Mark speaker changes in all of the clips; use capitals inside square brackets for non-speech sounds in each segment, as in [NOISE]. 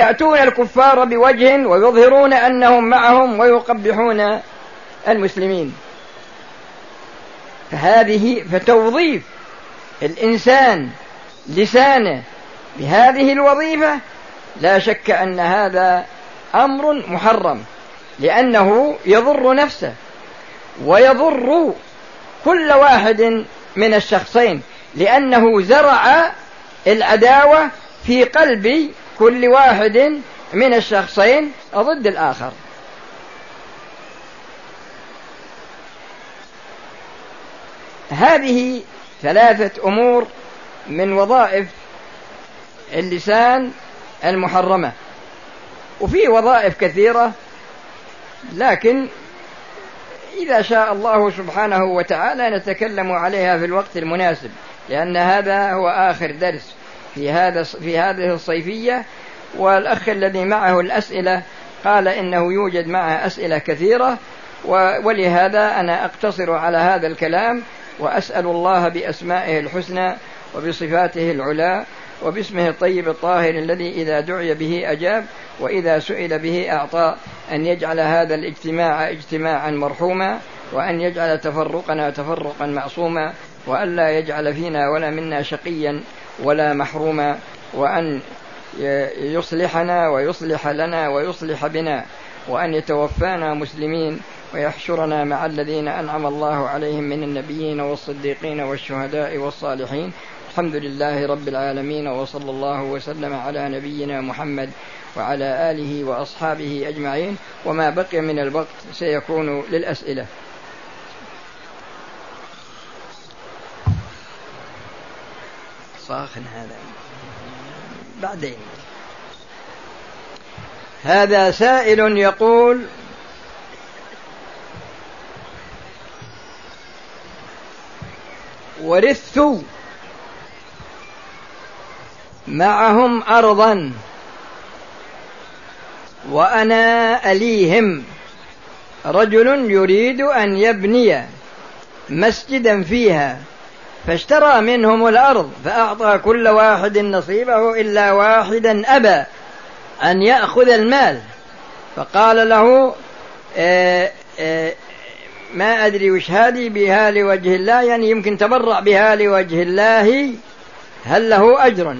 Speaker 1: ويأتون الكفار بوجه ويظهرون أنهم معهم ويقبحون المسلمين. فهذه فتوظيف الإنسان لسانه بهذه الوظيفة لا شك أن هذا أمر محرم لأنه يضر نفسه ويضر كل واحد من الشخصين لأنه زرع العداوة في قلب كل واحد من الشخصين ضد الآخر. هذه ثلاثة أمور من وظائف اللسان المحرمة. وفي وظائف كثيرة لكن إذا شاء الله سبحانه وتعالى نتكلم عليها في الوقت المناسب لأن هذا هو آخر درس. في هذا في هذه الصيفية والأخ الذي معه الأسئلة قال إنه يوجد معه أسئلة كثيرة ولهذا أنا أقتصر على هذا الكلام وأسأل الله بأسمائه الحسنى وبصفاته العلى وباسمه الطيب الطاهر الذي إذا دعي به أجاب وإذا سئل به أعطى أن يجعل هذا الاجتماع اجتماعا مرحوما وأن يجعل تفرقنا تفرقا معصوما وأن لا يجعل فينا ولا منا شقيا. ولا محروما وأن يصلحنا ويصلح لنا ويصلح بنا وأن يتوفانا مسلمين ويحشرنا مع الذين أنعم الله عليهم من النبيين والصديقين والشهداء والصالحين. الحمد لله رب العالمين وصلى الله وسلم على نبينا محمد وعلى آله وأصحابه أجمعين. وما بقي من الوقت سيكون للأسئلة. صاخن هذا بعدين. هذا سائل يقول ورثت معهم أرضا وأنا أليهم. رجل يريد أن يبني مسجدا فيها. فاشترى منهم الأرض فأعطى كل واحد نصيبه إلا واحدا أبى أن يأخذ المال. فقال له آه، ما أدري وش هذه بها لوجه الله يعني يمكن تبرع بها لوجه الله هل له أجر؟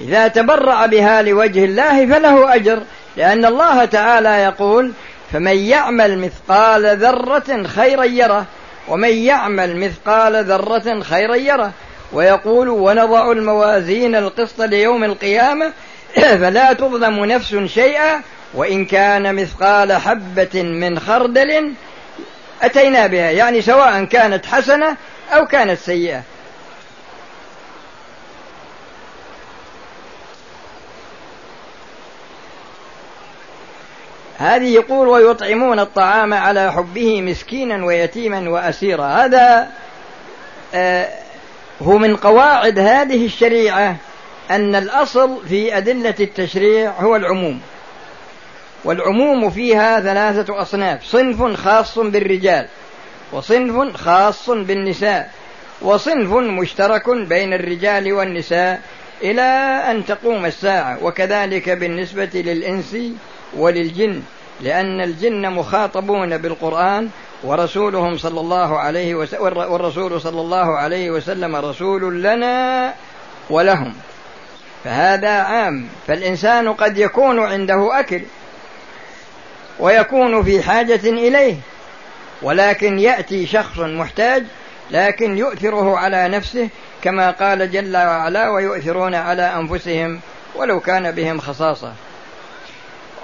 Speaker 1: إذا تبرع بها لوجه الله فله أجر لأن الله تعالى يقول فمن يعمل مثقال ذرة خيرا يره. ومن يعمل مثقال ذرة خيرا يره. ويقول ونضع الموازين القسط ليوم القيامة [CLEARS THROAT] فلا تظلم نفس شيئا وإن كان مثقال حبة من خردل أتينا بها. يعني سواء كانت حسنة أو كانت سيئة. هذه يقول ويطعمون الطعام على حبه مسكينا ويتيما وأسيرا. هذا آه هو من قواعد هذه الشريعة أن الأصل في أدلة التشريع هو العموم. والعموم فيها ثلاثة أصناف صنف خاص بالرجال وصنف خاص بالنساء وصنف مشترك بين الرجال والنساء إلى أن تقوم الساعة. وكذلك بالنسبة للإنس وللجن لأن الجن مخاطبون بالقرآن ورسولهم صلى الله عليه وسلم والرسول صلى الله عليه وسلم رسول لنا ولهم. فهذا عام فالإنسان قد يكون عنده أكل ويكون في حاجة إليه ولكن يأتي شخص محتاج لكن يؤثره على نفسه كما قال جل وعلا ويؤثرون على أنفسهم ولو كان بهم خصاصة.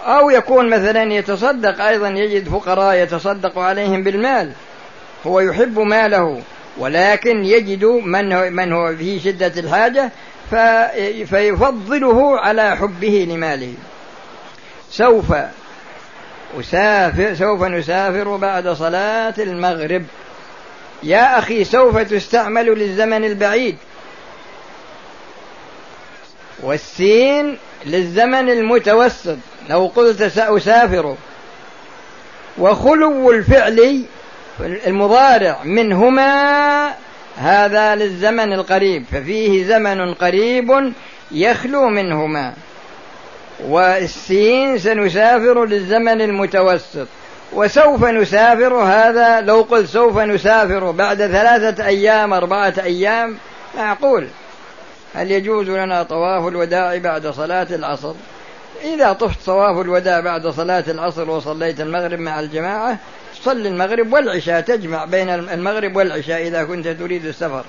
Speaker 1: أو يكون مثلا يتصدق أيضا يجد فقراء يتصدق عليهم بالمال. هو يحب ماله ولكن يجد من هو, من هو في شدة الحاجة فيفضله على حبه لماله. سوف أسافر سوف نسافر بعد صلاة المغرب. يا أخي سوف تستعمل للزمن البعيد. والسين للزمن المتوسط. لو قلت سأسافر وخلو الفعل المضارع منهما هذا للزمن القريب ففيه زمن قريب يخلو منهما. والسين سنسافر للزمن المتوسط. وسوف نسافر هذا لو قلت سوف نسافر بعد ثلاثة أيام أربعة أيام معقول. هل يجوز لنا طواف الوداع بعد صلاة العصر؟ إذا طفت طواف الوداع بعد صلاة العصر وصليت المغرب مع الجماعة صل المغرب والعشاء تجمع بين المغرب والعشاء إذا كنت تريد السفر.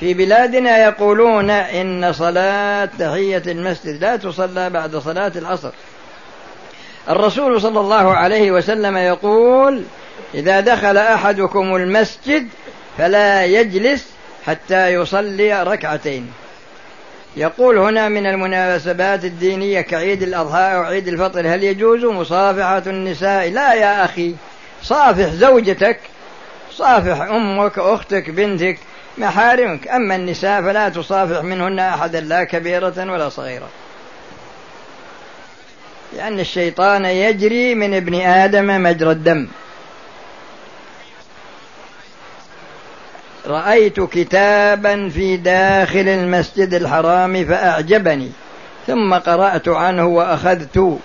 Speaker 1: في بلادنا يقولون إن صلاة تحية المسجد لا تصلى بعد صلاة العصر. الرسول صلى الله عليه وسلم يقول إذا دخل أحدكم المسجد فلا يجلس حتى يصلي ركعتين. يقول هنا من المناسبات الدينية كعيد الأضحى أو عيد الفطر هل يجوز مصافحة النساء؟ لا يا أخي. صافح زوجتك صافح أمك أختك بنتك محارمك. أما النساء فلا تصافح منهن أحدا لا كبيرة ولا صغيرة. لأن الشيطان يجري من ابن آدم مجرى الدم. رأيت كتابا في داخل المسجد الحرام فأعجبني ثم قرأت عنه وأخذت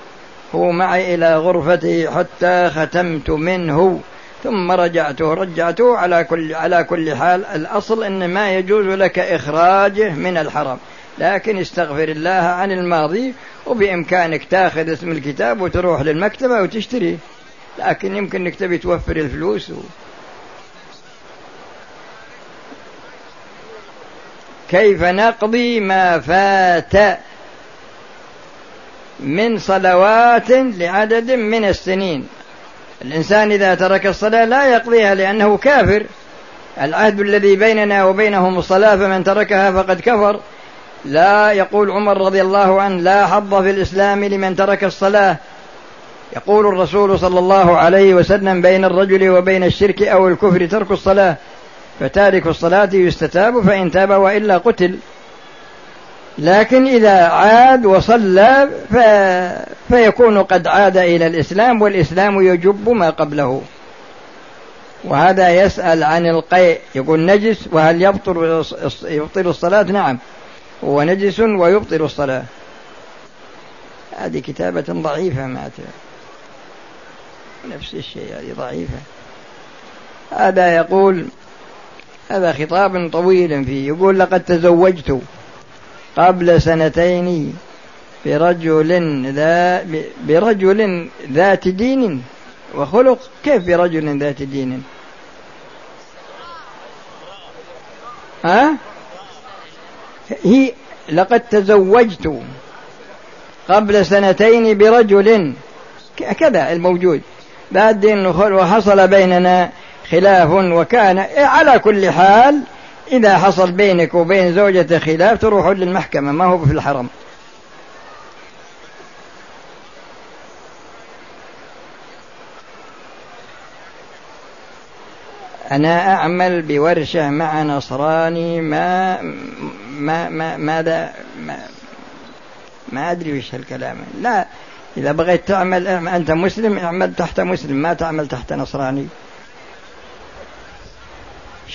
Speaker 1: هو معي إلى غرفته حتى ختمت منه ثم رجعته رجعته على كل على كل حال الأصل أن ما يجوز لك إخراجه من الحرم لكن استغفر الله عن الماضي وبإمكانك تأخذ اسم الكتاب وتروح للمكتبة وتشتريه لكن يمكن إنك تبي توفر الفلوس و... كيف نقضي ما فات من صلوات لعدد من السنين. الإنسان إذا ترك الصلاة لا يقضيها لأنه كافر. العهد الذي بيننا وبينهم الصلاة فمن تركها فقد كفر. لا يقول عمر رضي الله عنه لا حظ في الإسلام لمن ترك الصلاة. يقول الرسول صلى الله عليه وسلم بين الرجل وبين الشرك أو الكفر ترك الصلاة. فتارك الصلاة يستتاب فإن تاب وإلا قتل. لكن إذا عاد وصلى ف... فيكون قد عاد إلى الإسلام والإسلام يجب ما قبله. وهذا يسأل عن القيء. يقول نجس وهل يبطل يبطل الصلاة؟ نعم. هو نجس ويبطل الصلاة. هذه كتابة ضعيفة ما نفس الشيء هذه ضعيفة. هذا يقول هذا خطاب طويل فيه. يقول لقد تزوجت قبل سنتين برجل ذا برجل ذات دين وخلق. كيف برجل ذات دين؟ ها؟ هي لقد تزوجت قبل سنتين برجل. كذا الموجود. بعدين وحصل بيننا خلاف وكان على كل حال إذا حصل بينك وبين زوجة خلاف تروح للمحكمة ما هو في الحرم. أنا أعمل بورشة مع نصراني ما ما ما ماذا ما, ما أدري وش هالكلام. لا إذا بغيت تعمل أنت مسلم اعمل تحت مسلم ما تعمل تحت نصراني.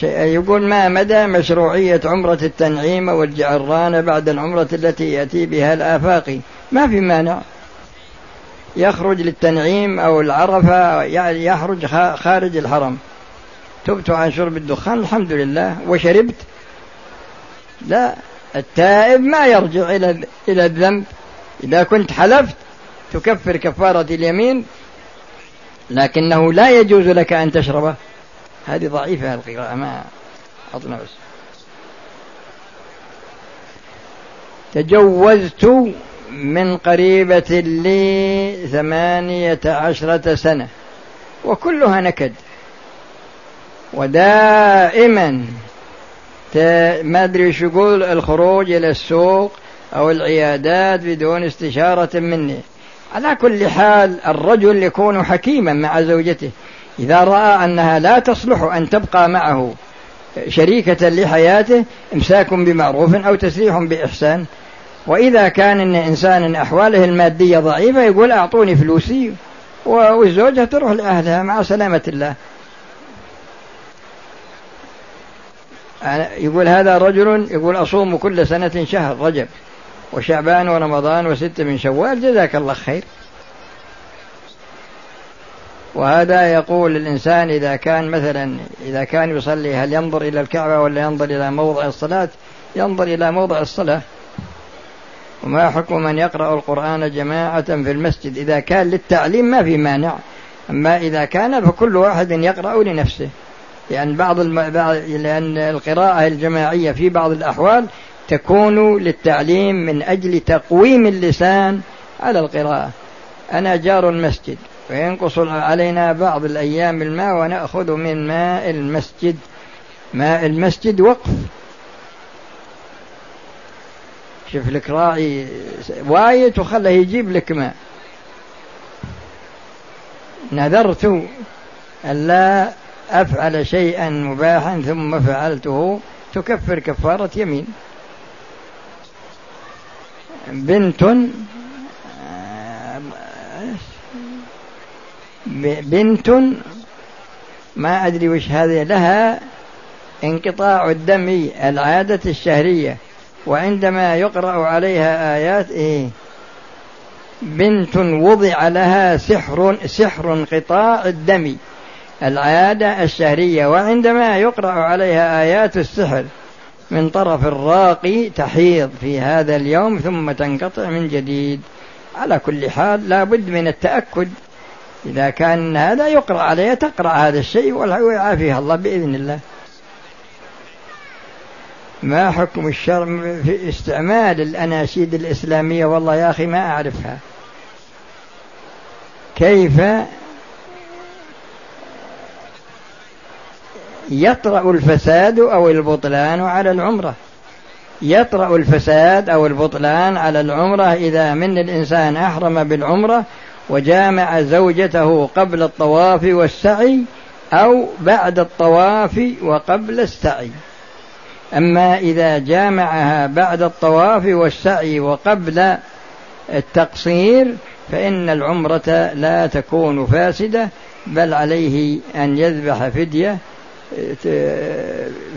Speaker 1: يقول ما مدى مشروعية عمرة التنعيم والجعرانة بعد العمرة التي يأتي بها الآفاقي؟ ما في مانع. يخرج للتنعيم أو العرفة يعني يخرج خارج الحرم. تبت عن شرب الدخان الحمد لله. وشربت؟ لا. التائب ما يرجع إلى إلى الذنب. إذا كنت حلفت تكفر كفارة اليمين لكنه لا يجوز لك أن تشربه. هذه ضعيفة القراءة ما بس. تجوزت من قريبة لي ثمانية عشرة سنة وكلها نكد. ودائما ما أدري شو يقول الخروج إلى السوق أو العيادات بدون استشارة مني. على كل حال الرجل يكون حكيما مع زوجته. إذا رأى أنها لا تصلح أن تبقى معه شريكة لحياته إمساك بمعروف أو تسريح بإحسان. وإذا كان إن إنسان أحواله المادية ضعيفة يقول أعطوني فلوسي والزوجة تروح لأهلها مع سلامة الله. يقول هذا رجل يقول أصوم كل سنة شهر رجب وشعبان ورمضان وستة من شوال جزاك الله خير. وهذا يقول الإنسان إذا كان مثلا إذا كان يصلي هل ينظر إلى الكعبة ولا ينظر إلى موضع الصلاة؟ ينظر إلى موضع الصلاة. وما حكم من يقرأ القرآن جماعة في المسجد؟ إذا كان للتعليم ما في مانع. أما إذا كان فكل واحد يقرأ لنفسه. لأن بعض الم... لأن القراءة الجماعية في بعض الأحوال تكون للتعليم من أجل تقويم اللسان على القراءة. أنا جار المسجد. وينقص علينا بعض الأيام الماء ونأخذ من ماء المسجد. ماء المسجد وقف. شوف لك راعي وايد وخله يجيب لك ماء. نذرت ألا أفعل شيئا مباحا ثم فعلته تكفر كفارة يمين. بنت بنت ما أدري وش هذه لها انقطاع الدم العادة الشهرية وعندما يقرأ عليها آيات إيه بنت وضع لها سحر سحر انقطاع الدم العادة الشهرية وعندما يقرأ عليها آيات السحر من طرف الراقي تحيض في هذا اليوم ثم تنقطع من جديد. على كل حال لا بد من التأكد إذا كان هذا يقرأ عليها تقرأ هذا الشيء ويعافيها الله بإذن الله. ما حكم الشرع في استعمال الأناشيد الإسلامية؟ والله يا أخي ما أعرفها. كيف يطرأ الفساد أو البطلان على العمرة؟ يطرأ الفساد أو البطلان على العمرة إذا من الإنسان أحرم بالعمرة وجامع زوجته قبل الطواف والسعي أو بعد الطواف وقبل السعي. أما إذا جامعها بعد الطواف والسعي وقبل التقصير فإن العمرة لا تكون فاسدة بل عليه أن يذبح فدية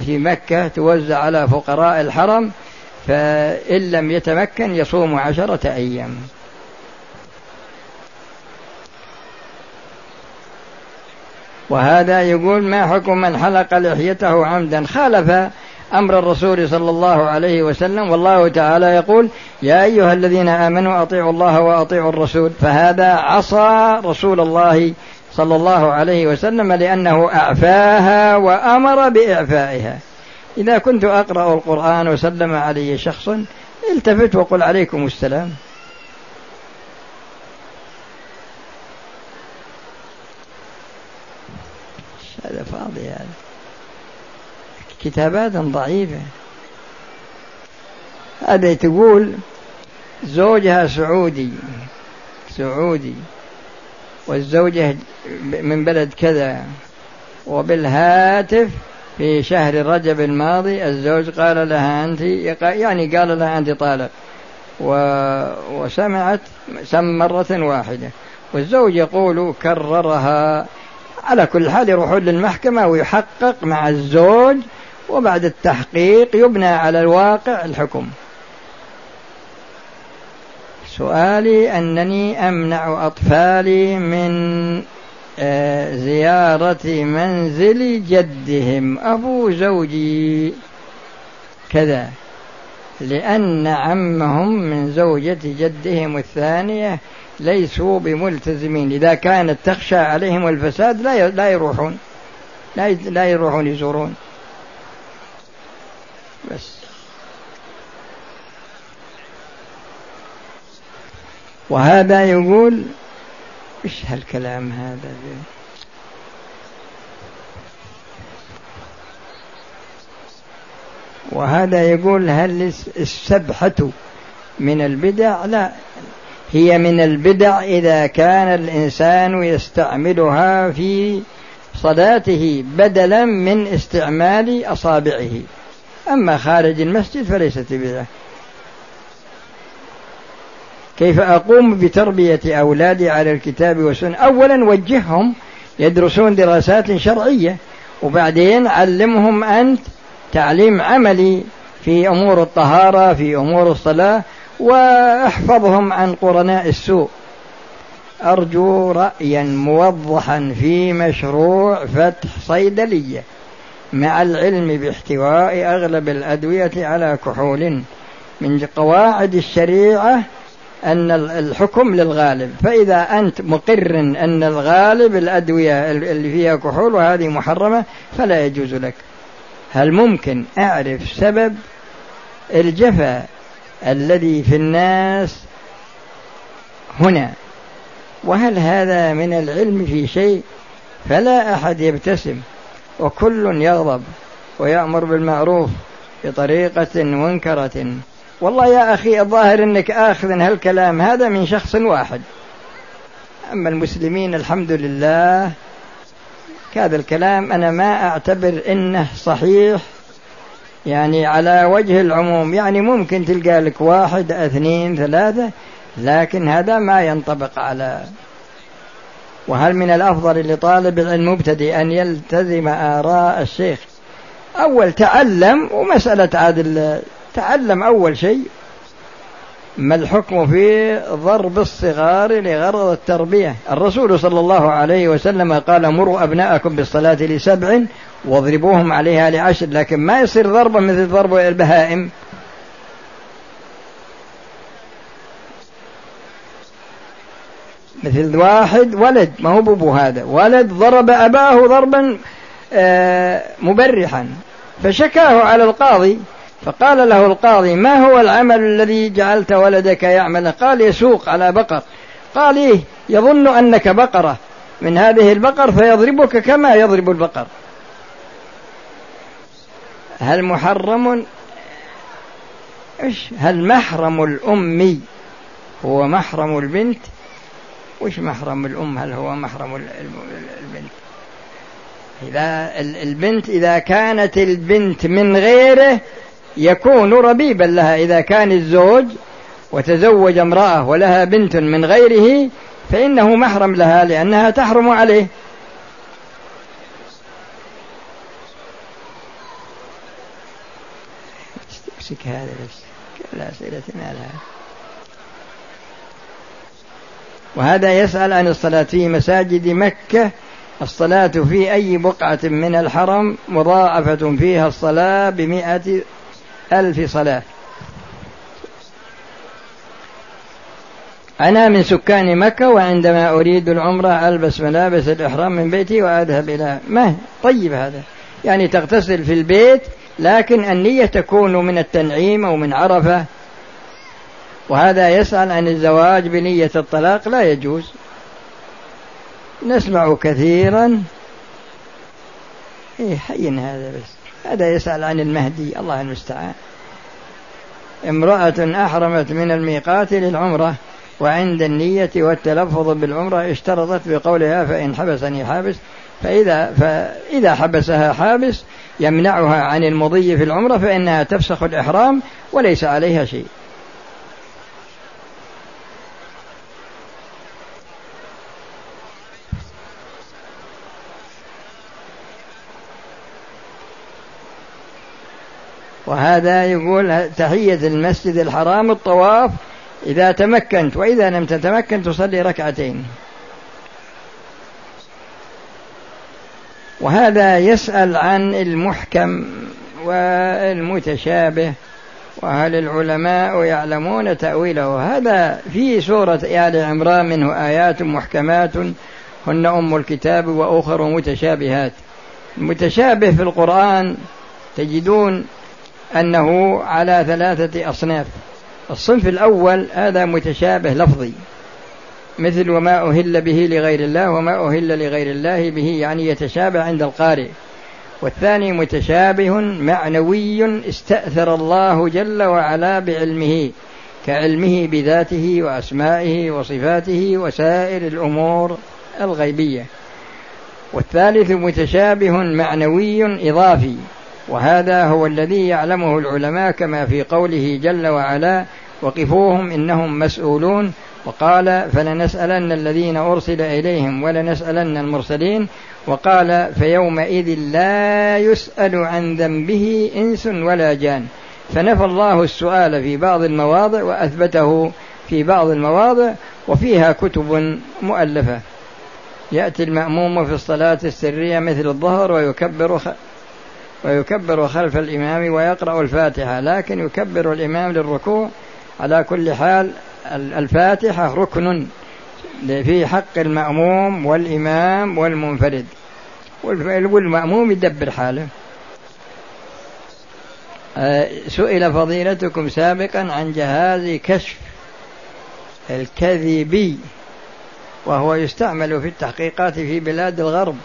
Speaker 1: في مكة توزع على فقراء الحرم فإن لم يتمكن يصوم عشرة أيام. وهذا يقول ما حكم من حلق لحيته عمدا خالف أمر الرسول صلى الله عليه وسلم والله تعالى يقول يا أيها الذين آمنوا أطيعوا الله وأطيعوا الرسول فهذا عصى رسول الله صلى الله عليه وسلم لأنه أعفاها وأمر بإعفائها. إذا كنت أقرأ القرآن وسلم علي شخص التفت وقل عليكم السلام. هذا فاضي هذا. كتابات ضعيفة. هذا تقول زوجها سعودي سعودي والزوجة من بلد كذا. وبالهاتف في شهر رجب الماضي الزوج قال لها أنت يعني قال لها أنت طالق. وسمعت سم مرة واحدة. والزوج يقول كررها. على كل حال يروحون للمحكمة ويحقق مع الزوج وبعد التحقيق يبنى على الواقع الحكم. سؤالي أنني أمنع أطفالي من آه، زيارة منزل جدهم. أبو زوجي. كذا. لأن عمهم من زوجة جدهم الثانية ليسوا بملتزمين. إذا كانت تخشى عليهم الفساد لا لا يروحون. لا لا يروحون يزورون. بس. وهذا يقول إيش هالكلام هذا؟ وهذا يقول هل السبحة من البدع؟ لا. هي من البدع إذا كان الإنسان يستعملها في صلاته بدلا من استعمال أصابعه. أما خارج المسجد فليست بدعة كيف أقوم بتربية أولادي على الكتاب والسنة؟ أولا وجههم يدرسون دراسات شرعية وبعدين علمهم أنت تعليم عملي في أمور الطهارة في أمور الصلاة. واحفظهم عن قرناء السوء. أرجو رأيا موضحا في مشروع فتح صيدلية مع العلم باحتواء أغلب الأدوية على كحول. من قواعد الشريعة أن الحكم للغالب. فإذا أنت مقر أن الغالب الأدوية اللي فيها كحول وهذه محرمة فلا يجوز لك. هل ممكن أعرف سبب الجفا الذي في الناس هنا. وهل هذا من العلم في شيء؟ فلا أحد يبتسم. وكل يغضب ويأمر بالمعروف بطريقة منكرة. والله يا أخي الظاهر أنك آخذ هالكلام هذا من شخص واحد. أما المسلمين الحمد لله هذا الكلام أنا ما أعتبر أنه صحيح. يعني على وجه العموم يعني ممكن تلقى لك واحد اثنين ثلاثة لكن هذا ما ينطبق على وهل من الأفضل لطالب العلم مبتدئ أن يلتزم آراء الشيخ؟ أول تعلم ومسألة عادل تعلم أول شيء ما الحكم في ضرب الصغار لغرض التربية؟ الرسول صلى الله عليه وسلم قال مروا أبناءكم بالصلاة لسبع واضربوهم عليها لعشر لكن ما يصير ضربة مثل ضرب البهائم. مثل واحد ولد ما هو بابو هذا. ولد ضرب أباه ضربا آه، مبرحا فشكاه على القاضي. فقال له القاضي ما هو العمل الذي جعلت ولدك يعمل؟ قال يسوق على بقر. قال إيه يظن أنك بقرة. من هذه البقر فيضربك كما يضرب البقر. هل محرم؟ إيش؟ هل محرم الأمي هو محرم البنت؟ وش محرم الأم؟ هل هو محرم البنت؟ إذا البنت إذا كانت البنت من غيره يكون ربيبا لها إذا كان الزوج وتزوج امرأة ولها بنت من غيره فإنه محرم لها لأنها تحرم عليه. هذا كل أسئلة ما لها. وهذا يسأل عن الصلاة في مساجد مكة. الصلاة في أي بقعة من الحرم مضاعفة فيها الصلاة بمئة ألف صلاة. أنا من سكان مكة وعندما أريد العمرة ألبس ملابس الإحرام من بيتي وأذهب إلى ما طيب هذا. يعني تغتسل في البيت لكن النية تكون من التنعيم أو من عرفة. وهذا يسأل عن الزواج بنية الطلاق؟ لا يجوز. نسمع كثيرا. إيه حين هذا بس. هذا يسأل عن المهدي الله المستعان. امرأة أحرمت من الميقات للعمرة وعند النية والتلفظ بالعمرة اشترطت بقولها فإن حبسني حابس فإذا فإذا حبسها حابس يمنعها عن المضي في العمرة فإنها تفسخ الإحرام وليس عليها شيء. وهذا يقول تحية المسجد الحرام الطواف إذا تمكنت وإذا لم تتمكن تصلي ركعتين. وهذا يسأل عن المحكم والمتشابه وهل العلماء يعلمون تأويله. هذا في سورة آل عمران منه آيات محكمات هن أم الكتاب وأخر متشابهات. المتشابه في القرآن تجدون أنه على ثلاثة أصناف. الصنف الأول هذا متشابه لفظي. مثل وما أهل به لغير الله وما أهل لغير الله به يعني يتشابه عند القارئ. والثاني متشابه معنوي استأثر الله جل وعلا بعلمه كعلمه بذاته وأسمائه وصفاته وسائر الأمور الغيبية. والثالث متشابه معنوي إضافي. وهذا هو الذي يعلمه العلماء كما في قوله جل وعلا وقفوهم إنهم مسؤولون وقال فلنسألن الذين أرسل إليهم ولنسألن المرسلين وقال فيومئذ لا يسأل عن ذنبه إنس ولا جان فنفى الله السؤال في بعض المواضع وأثبته في بعض المواضع وفيها كتب مؤلفة. يأتي المأموم في الصلاة السرية مثل الظهر ويكبر ويكبر خلف الإمام ويقرأ الفاتحة لكن يكبر الإمام للركوع على كل حال الفاتحة ركن في حق المأموم والإمام والمنفرد. والمأموم يدبر حاله. آه، سئل فضيلتكم سابقا عن جهاز كشف الكذبي وهو يستعمل في التحقيقات في بلاد الغرب.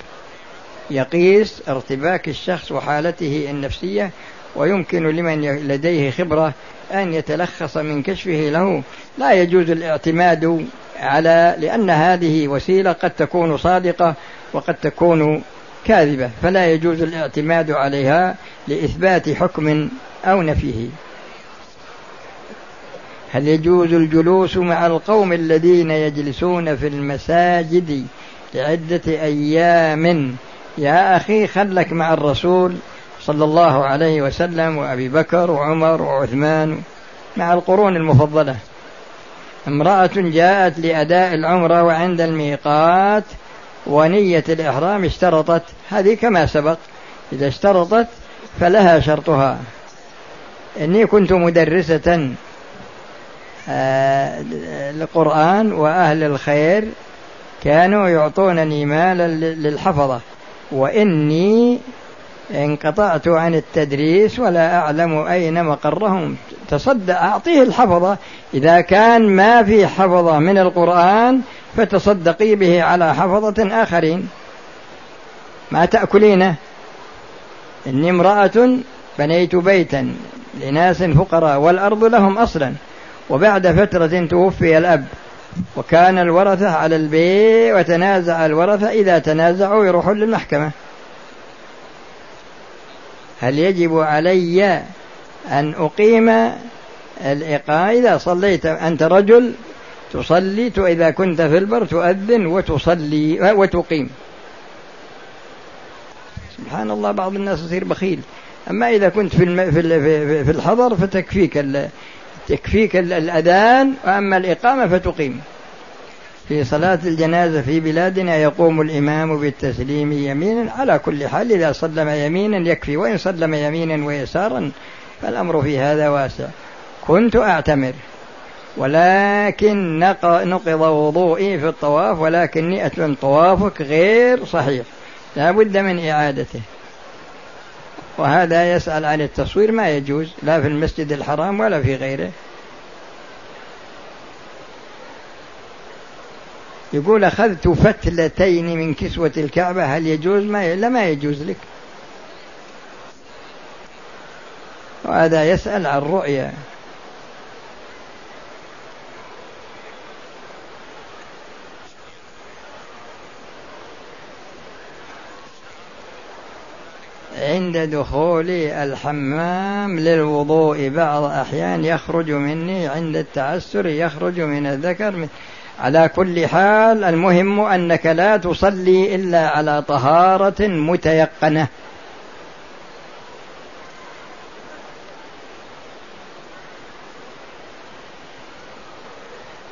Speaker 1: يقيس ارتباك الشخص وحالته النفسية ويمكن لمن لديه خبرة أن يتلخص من كشفه له. لا يجوز الاعتماد على لأن هذه وسيلة قد تكون صادقة وقد تكون كاذبة فلا يجوز الاعتماد عليها لإثبات حكم أو نفيه. هل يجوز الجلوس مع القوم الذين يجلسون في المساجد لعدة أيام؟ يا أخي خلك مع الرسول صلى الله عليه وسلم وأبي بكر وعمر وعثمان مع القرون المفضلة. امرأة جاءت لأداء العمرة وعند الميقات ونية الإحرام اشترطت. هذه كما سبق إذا اشترطت فلها شرطها. إني كنت مدرسة آه، القرآن وأهل الخير كانوا يعطونني مالا للحفظة. وإني انقطعت عن التدريس ولا أعلم أين مقرهم. تصدق أعطيه الحفظة. إذا كان ما في حفظة من القرآن فتصدقي به على حفظة آخرين. ما تأكلينه إني امرأة بنيت بيتا لناس فقراء والأرض لهم أصلا. وبعد فترة توفي الأب. وكان الورثة على البيت وتنازع الورثة إذا تنازعوا يروحون للمحكمة. هل يجب علي أن أقيم الإقامة إذا صليت؟ أنت رجل تصلي إذا كنت في البر تؤذن وتصلي وتقيم. سبحان الله بعض الناس يصير بخيل. أما إذا كنت في في الحضر فتكفيك تكفيك الأذان وأما الإقامة فتقيم. في صلاة الجنازة في بلادنا يقوم الإمام بالتسليم يمينا على كل حال إذا سلم يمينا يكفي وإن سلم يمينا ويسارا فالأمر في هذا واسع. كنت أعتمر ولكن نقض وضوئي في الطواف ولكن نئة طوافك غير صحيح. لا بد من إعادته. وهذا يسأل عن التصوير ما يجوز لا في المسجد الحرام ولا في غيره. يقول أخذت فتلتين من كسوة الكعبة هل يجوز؟ ما لا ما يجوز لك. وهذا يسأل عن رؤيا عند دخولي الحمام للوضوء بعض أحيان يخرج مني عند التعسر يخرج من الذكر. على كل حال المهم أنك لا تصلي إلا على طهارة متيقنة.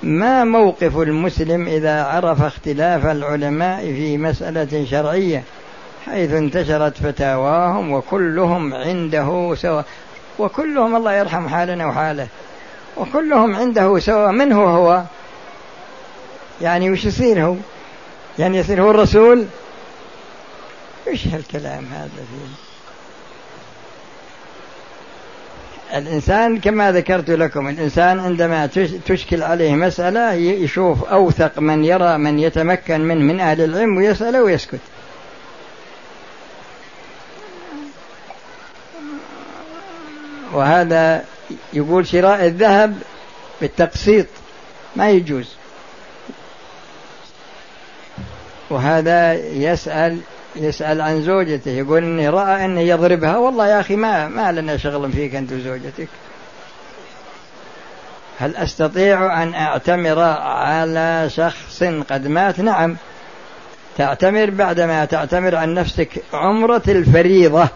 Speaker 1: ما موقف المسلم إذا عرف اختلاف العلماء في مسألة شرعية؟ حيث انتشرت فتاواهم وكلهم عنده سواء وكلهم الله يرحم حالنا وحاله. وكلهم عنده سواء من هو. هو يعني وش يصير هو؟ يعني يصير هو الرسول؟ وش هالكلام هذا فيه؟ الإنسان كما ذكرت لكم الإنسان عندما تشكل عليه مسألة يشوف أوثق من يرى من يتمكن من من أهل العلم ويسأله ويسكت. وهذا يقول شراء الذهب بالتقسيط ما يجوز. وهذا يسأل يسأل عن زوجته يقول إني رأى أنه يضربها والله يا أخي ما ما لنا شغل فيك أنت وزوجتك. هل أستطيع أن أعتمر على شخص قد مات؟ نعم. تعتمر بعدما تعتمر عن نفسك عمرة الفريضة.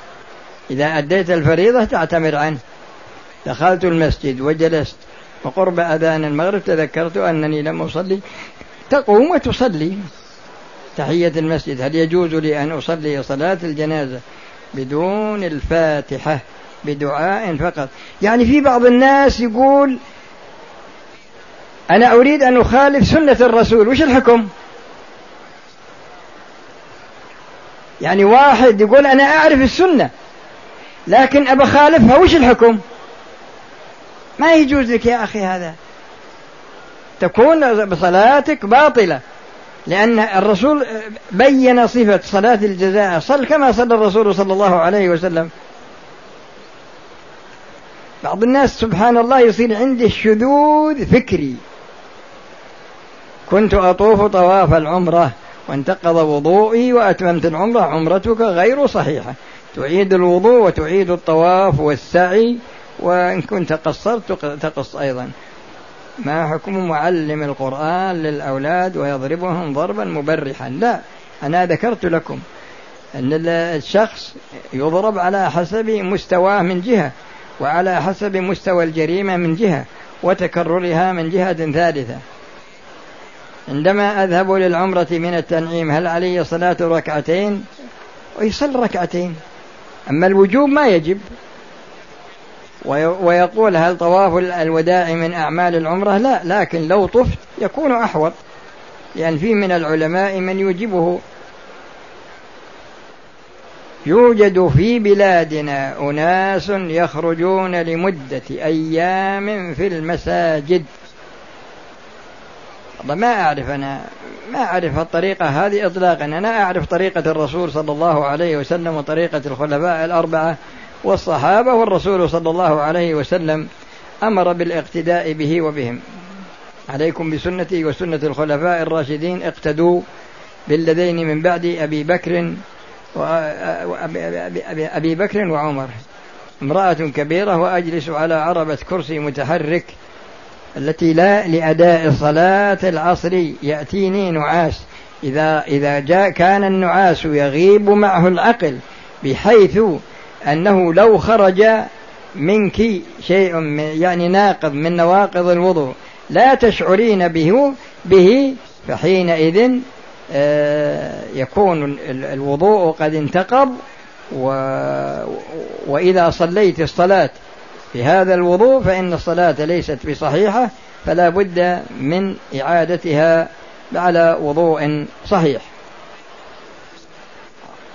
Speaker 1: إذا أديت الفريضة تعتمر عنه. دخلت المسجد وجلست وقرب أذان المغرب تذكرت أنني لم أصلي. تقوم وتصلي. تحية المسجد هل يجوز لي أن أصلي صلاة الجنازة بدون الفاتحة؟ بدعاء فقط. يعني في بعض الناس يقول أنا أريد أن أخالف سنة الرسول وش الحكم؟ يعني واحد يقول أنا أعرف السنة. لكن أبى أخالفها وش الحكم؟ ما يجوز لك يا أخي هذا. تكون بصلاتك باطلة لأن الرسول بين صفة صلاة الجزاء صل كما صلى الرسول صلى الله عليه وسلم. بعض الناس سبحان الله يصير عنده شذوذ فكري. كنت أطوف طواف العمرة وانتقض وضوئي وأتممت العمرة عمرتك غير صحيحة. تعيد الوضوء وتعيد الطواف والسعي وإن كنت قصرت تقص أيضا. ما حكم معلم القرآن للأولاد ويضربهم ضربا مبرحا؟ لا أنا ذكرت لكم أن الشخص يضرب على حسب مستواه من جهة وعلى حسب مستوى الجريمة من جهة وتكررها من جهة ثالثة. عندما أذهب للعمرة من التنعيم هل علي صلاة ركعتين؟ ويصل ركعتين. أما الوجوب ما يجب. ويقول هل طواف الوداع من أعمال العمرة؟ لا لكن لو طفت يكون أحوط. لأن في من العلماء من يوجبه. يوجد في بلادنا أناس يخرجون لمدة أيام في المساجد. والله ما أعرف أنا. ما أعرف الطريقة هذه إطلاقا. أنا أعرف طريقة الرسول صلى الله عليه وسلم وطريقة الخلفاء الأربعة والصحابة والرسول صلى الله عليه وسلم أمر بالاقتداء به وبهم. عليكم بسنتي وسنة الخلفاء الراشدين. اقتدوا بالذين من بعد أبي بكر أبي بكر وعمر. امرأة كبيرة وأجلس على عربة كرسي متحرك التي لا لأداء صلاة العصر يأتيني نعاس. إذا إذا جاء كان النعاس يغيب معه العقل بحيث أنه لو خرج منك شيء يعني ناقض من نواقض الوضوء لا تشعرين به به فحينئذ آه، يكون الوضوء قد انتقض و وإذا صليت الصلاة في هذا الوضوء فإن الصلاة ليست بصحيحة فلا بد من إعادتها على وضوء صحيح.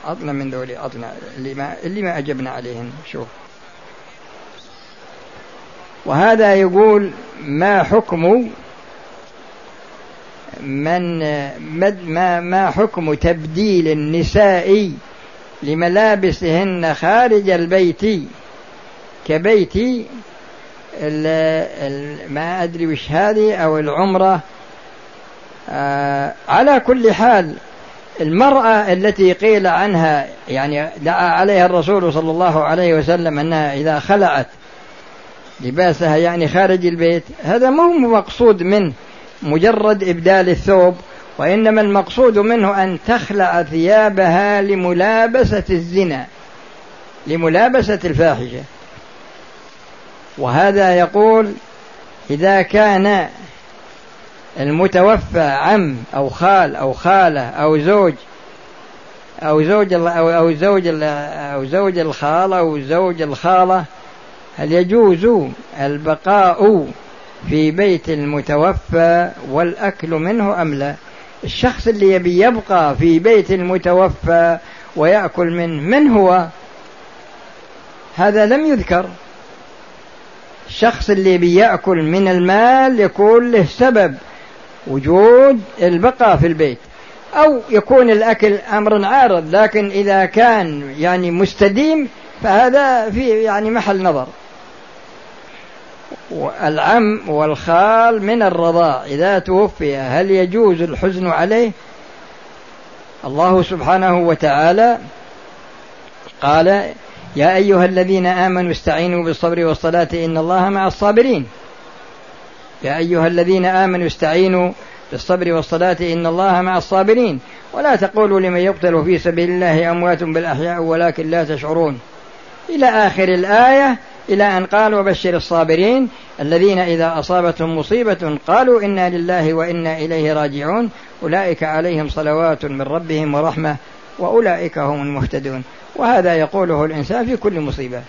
Speaker 1: عطنا من ذولي عطنا اللي ما اللي ما أجبنا عليهم شوف. وهذا يقول ما حكم من ما ما حكم تبديل النساء لملابسهن خارج البيت كبيت ما أدري وش هذه أو العمرة. آه على كل حال المرأة التي قيل عنها يعني دعا عليها الرسول صلى الله عليه وسلم أنها إذا خلعت لباسها يعني خارج البيت هذا ما هو مقصود منه مجرد إبدال الثوب وإنما المقصود منه أن تخلع ثيابها لملابسة الزنا لملابسة الفاحشة. وهذا يقول إذا كان المتوفى عم أو خال أو خالة أو زوج أو زوج أو أو زوج أو زوج الخالة أو زوج الخالة هل يجوز البقاء في بيت المتوفى والأكل منه أم لا؟ الشخص اللي يبي يبقى في بيت المتوفى ويأكل منه من هو؟ هذا لم يذكر الشخص اللي بيأكل من المال يكون له سبب وجود البقاء في البيت. أو يكون الأكل أمر عارض لكن إذا كان يعني مستديم فهذا في يعني محل نظر. العم والخال من الرضاع إذا توفي هل يجوز الحزن عليه؟ الله سبحانه وتعالى قال يا أيها الذين آمنوا استعينوا بالصبر والصلاة إن الله مع الصابرين. يا أيها الذين آمنوا استعينوا بالصبر والصلاة إن الله مع الصابرين. ولا تقولوا لمن يقتل في سبيل الله أموات بالأحياء ولكن لا تشعرون. إلى آخر الآية إلى أن قال وبشر الصابرين الذين إذا أصابتهم مصيبة قالوا إنا لله وإنا إليه راجعون. أولئك عليهم صلوات من ربهم ورحمة وأولئك هم المهتدون. وهذا يقوله الإنسان في كل مصيبة.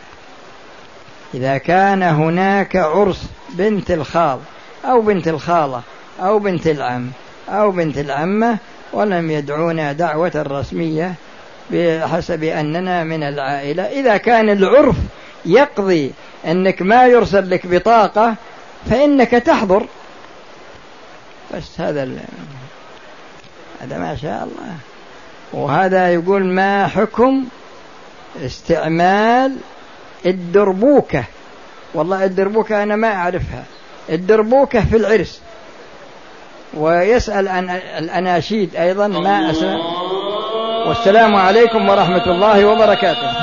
Speaker 1: إذا كان هناك عرس بنت الخال أو بنت الخالة أو بنت العم أو بنت العمة ولم يدعونا دعوة رسمية بحسب أننا من العائلة إذا كان العرف يقضي أنك ما يرسل لك بطاقة فإنك تحضر. بس هذا هذا ما شاء الله. وهذا يقول ما حكم استعمال الدربوكة. والله الدربوكة أنا ما أعرفها. الدربوكة في العرس. ويسأل عن الأناشيد أيضا ما أسأل والسلام عليكم ورحمة الله وبركاته.